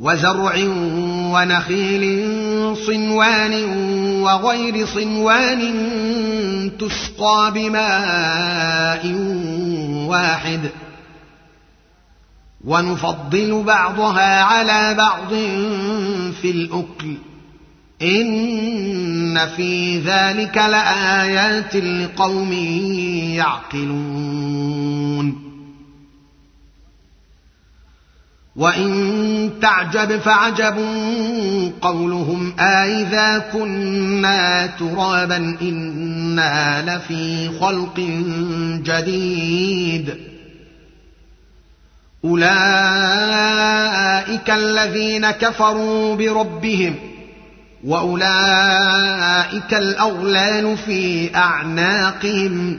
وزرع ونخيل صنوان وغير صنوان تسقى بماء واحد. ونفضل بعضها على بعض في الأكل. إن في ذلك لآيات لقوم يعقلون. وان تعجب فعجب قولهم أإذا كنا ترابا إنا لفي خلق جديد أولئك الذين كفروا بربهم وأولئك الأغلال في أعناقهم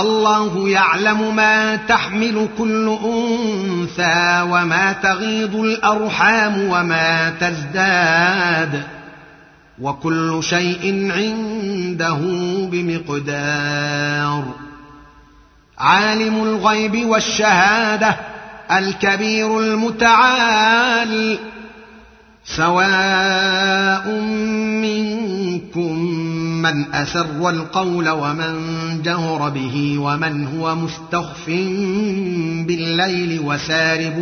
الله يعلم ما تحمل كل أنثى وما تغيض الأرحام وما تزداد وكل شيء عنده بمقدار. عالم الغيب والشهادة الكبير المتعال سواء منكم من أسر القول ومن جهر به ومن هو مستخف بالليل وسارب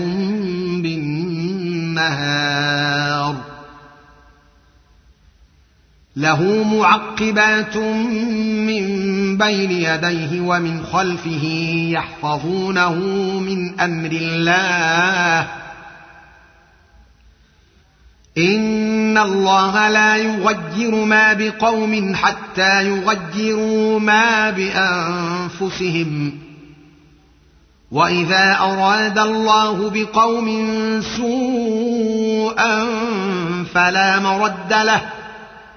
بالنهار. له معقبات من بين يديه ومن خلفه يحفظونه من أمر الله. ان الله لا يغير ما بقوم حتى يغيروا ما بانفسهم. واذا اراد الله بقوم سوءا فلا مرد له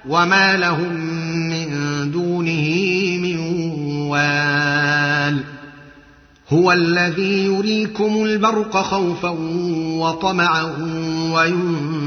وما لهم من دونه من وال هو الذي يريكم البرق خوفا وطمعا وينفع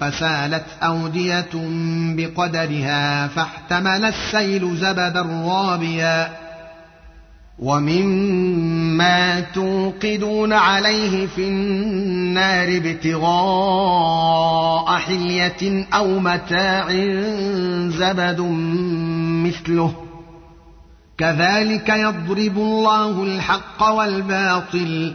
فسالت أودية بقدرها فاحتمل السيل زبدا رابيا ومما توقدون عليه في النار ابتغاء حلية أو متاع زبد مثله. كذلك يضرب الله الحق والباطل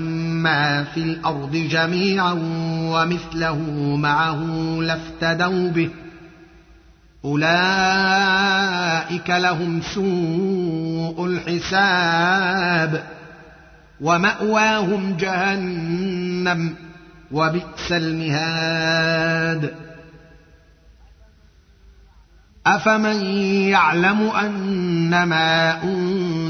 ما في الأرض جميعا ومثله معه لافتدوا به اولئك لهم سوء الحساب وماواهم جهنم وبئس المهاد افمن يعلم انما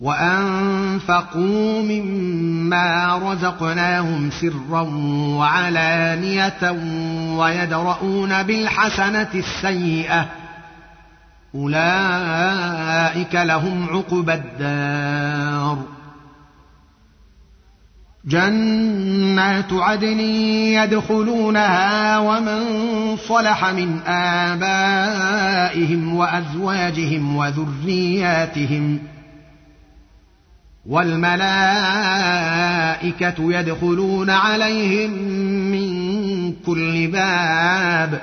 وانفقوا مما رزقناهم سرا وعلانيه ويدرؤون بالحسنه السيئه اولئك لهم عقبى الدار جنات عدن يدخلونها ومن صلح من ابائهم وازواجهم وذرياتهم والملائكة يدخلون عليهم من كل باب.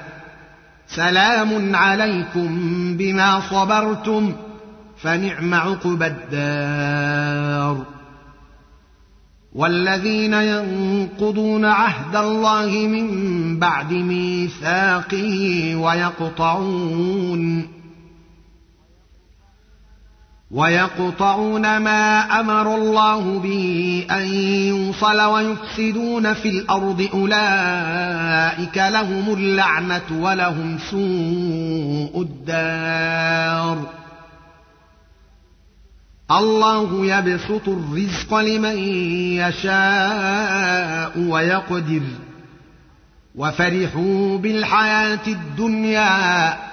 سلام عليكم بما صبرتم فنعم عقبى الدار. والذين ينقضون عهد الله من بعد ميثاقه ويقطعون ويقطعون ما أمر الله به أن يوصل ويفسدون في الأرض أولئك لهم اللعنة ولهم سوء الدار. الله يبسط الرزق لمن يشاء ويقدر. وفرحوا بالحياة الدنيا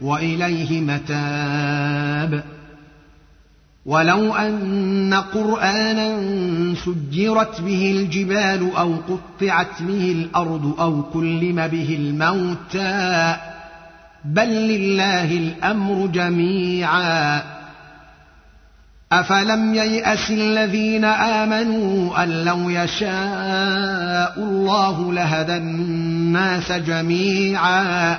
وإليه متاب. ولو أن قرآنا سجرت به الجبال أو قطعت به الأرض أو كلم به الموتى بل لله الأمر جميعا. أفلم ييأس الذين آمنوا أن لو يشاء الله لهدى الناس جميعا.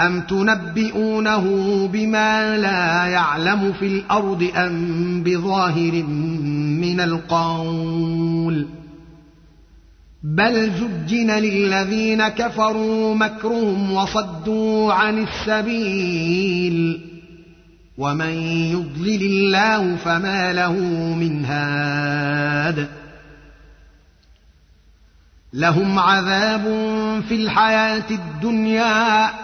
ام تنبئونه بما لا يعلم في الأرض ام بظاهر من القول بل زجن للذين كفروا مكرهم وصدوا عن السبيل ومن يضلل الله فما له من هاد لهم عذاب في الحياة الدنيا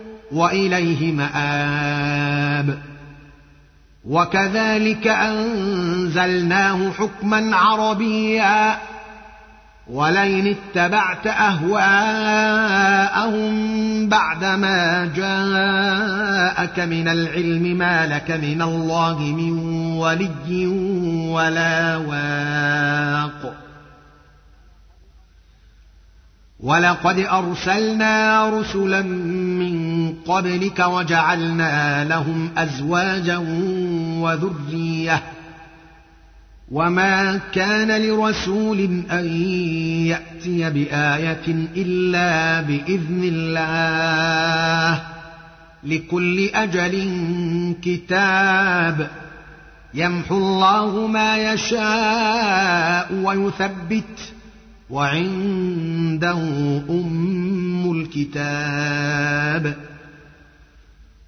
وإليه مآب. وكذلك أنزلناه حكما عربيا. ولئن اتبعت أهواءهم بعدما جاءك من العلم ما لك من الله من ولي ولا واق. ولقد أرسلنا رسلا من قبلك وجعلنا لهم أزواجا وذرية. وما كان لرسول أن يأتي بآية إلا بإذن الله. لكل أجل كتاب. يمحو الله ما يشاء ويثبت. وعنده أم الكتاب.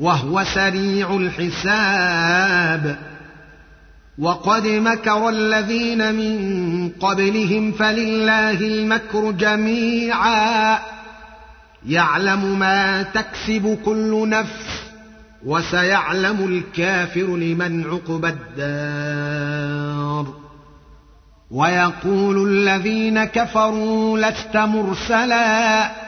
وهو سريع الحساب. وقد مكر الذين من قبلهم فلله المكر جميعا. يعلم ما تكسب كل نفس وسيعلم الكافر لمن عقبى الدار. ويقول الذين كفروا لست مرسلا.